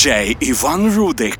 Діджей Іван Рудик.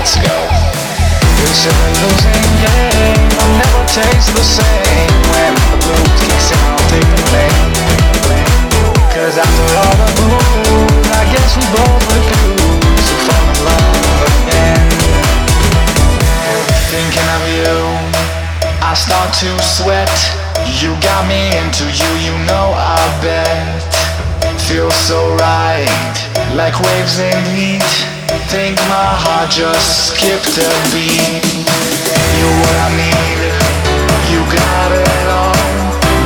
Let's go. It's a losing game. I'll never taste the same. When the blues kicks I'll take the blame. Cause after all the booze, I guess we both refuse to fall in love again. Thinking of you, I start to sweat. You got me into you, you know I bet. Feels so right, like waves in heat. Think my heart just skipped a beat. You're what I need, you got it all.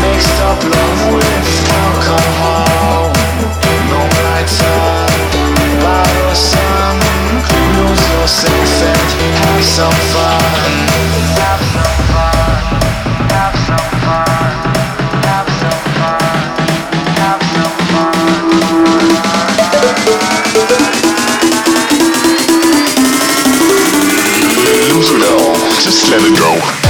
Mixed up love with alcohol. No lights up by the sun. Lose yourself and have some fun. Let it go.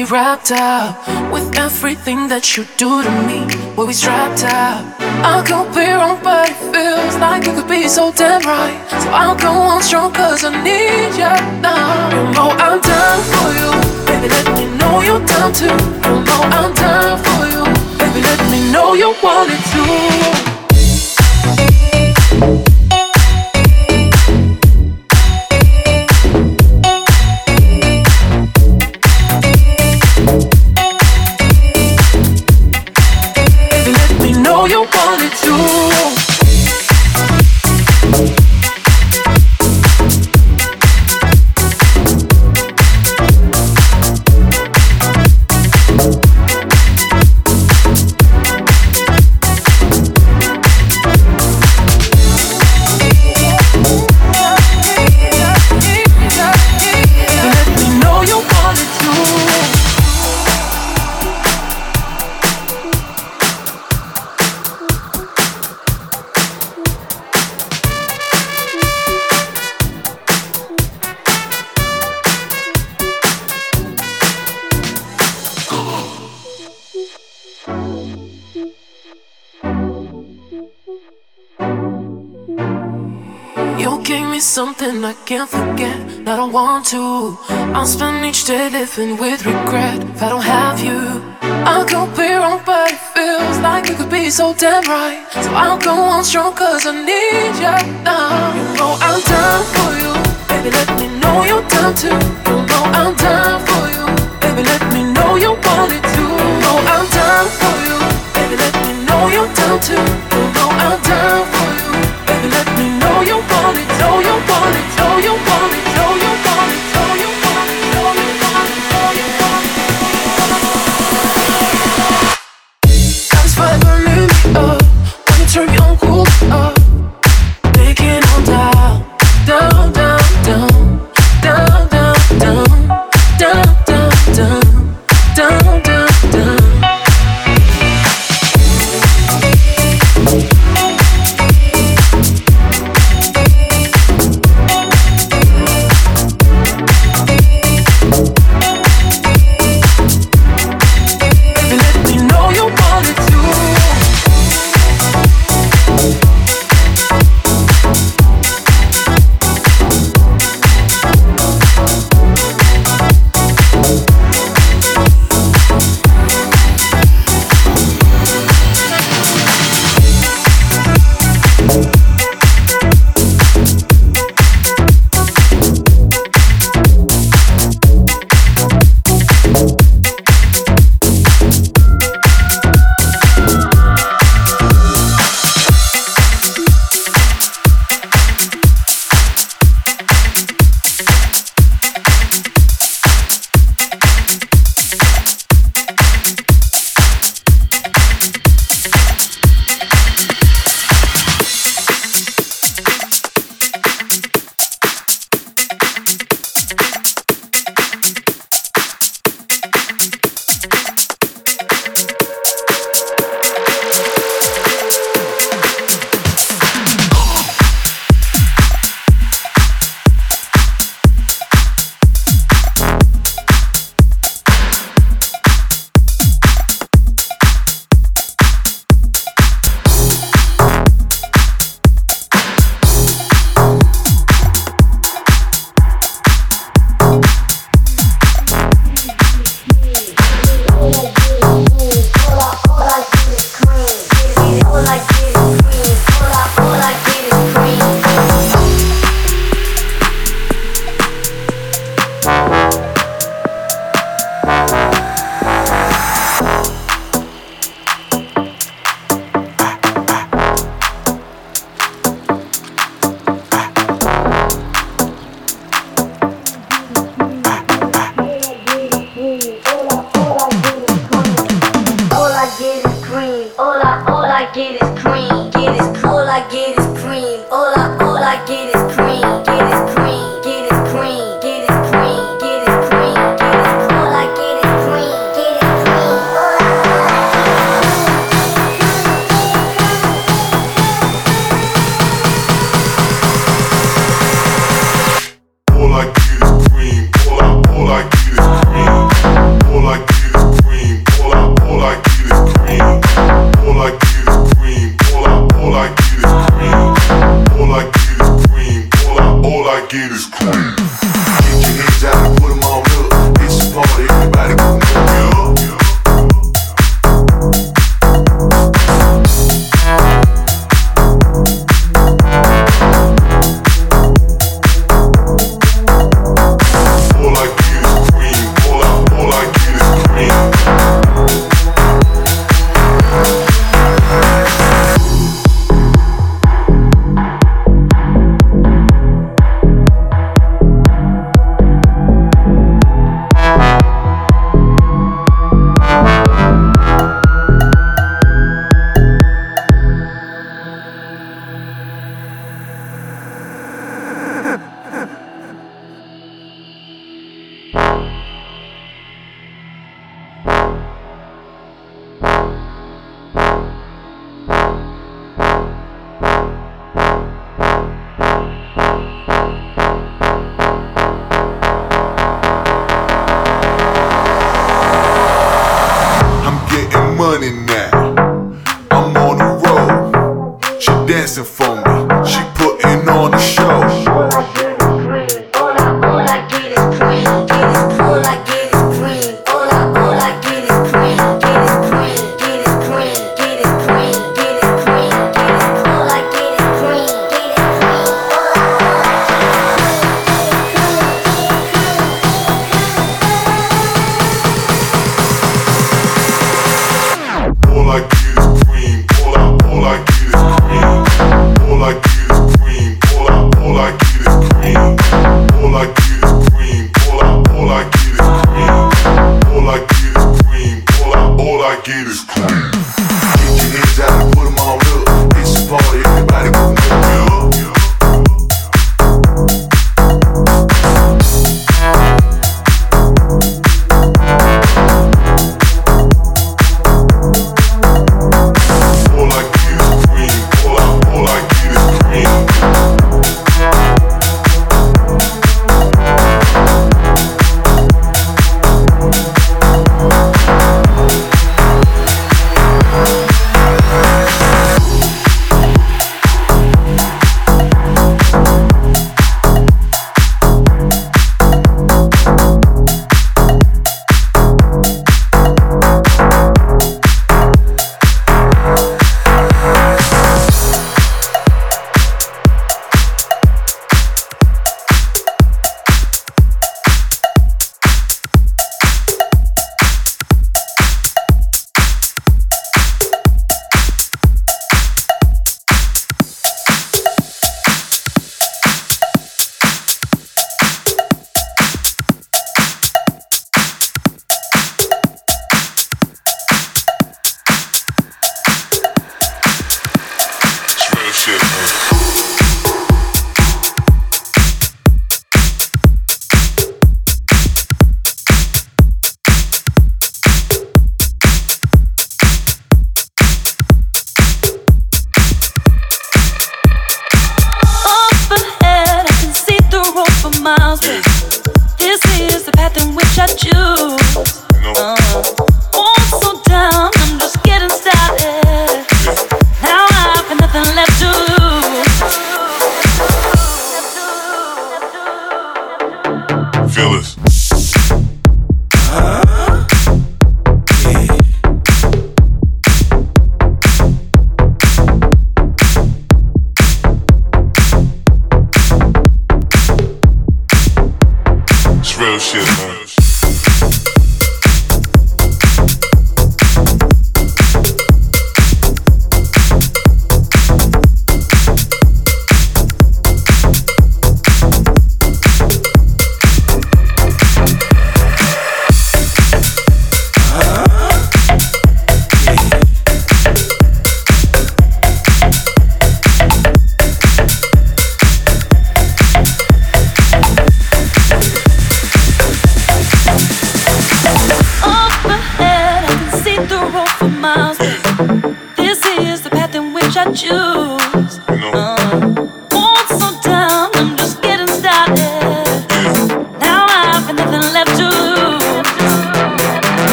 Me wrapped up with everything that you do to me. When we strapped up, I could be wrong, but it feels like you could be so damn right. So I'll go on strong, cause I need you now. You know I'm down for you, baby. Let me know you're down too. You know I'm down for you, baby. Let me know you want it too. want to. I'll spend each day living with regret if I don't have you. I could be wrong, but it feels like it could be so damn right. So I'll go on strong, cause I need you now. You know I'm down for you, baby. Let me know you're down too. You know I'm down for you, baby. Let me know you want it too. You know I'm down for you, baby. Let me know you're down too.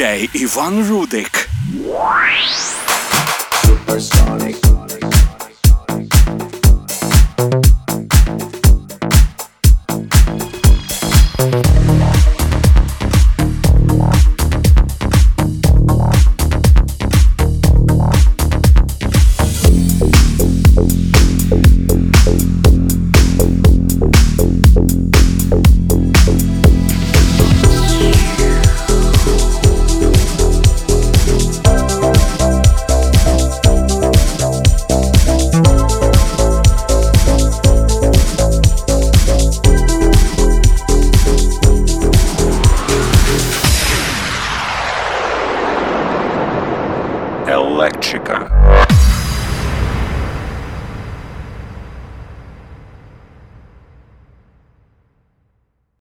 Диджей Іван Рудик.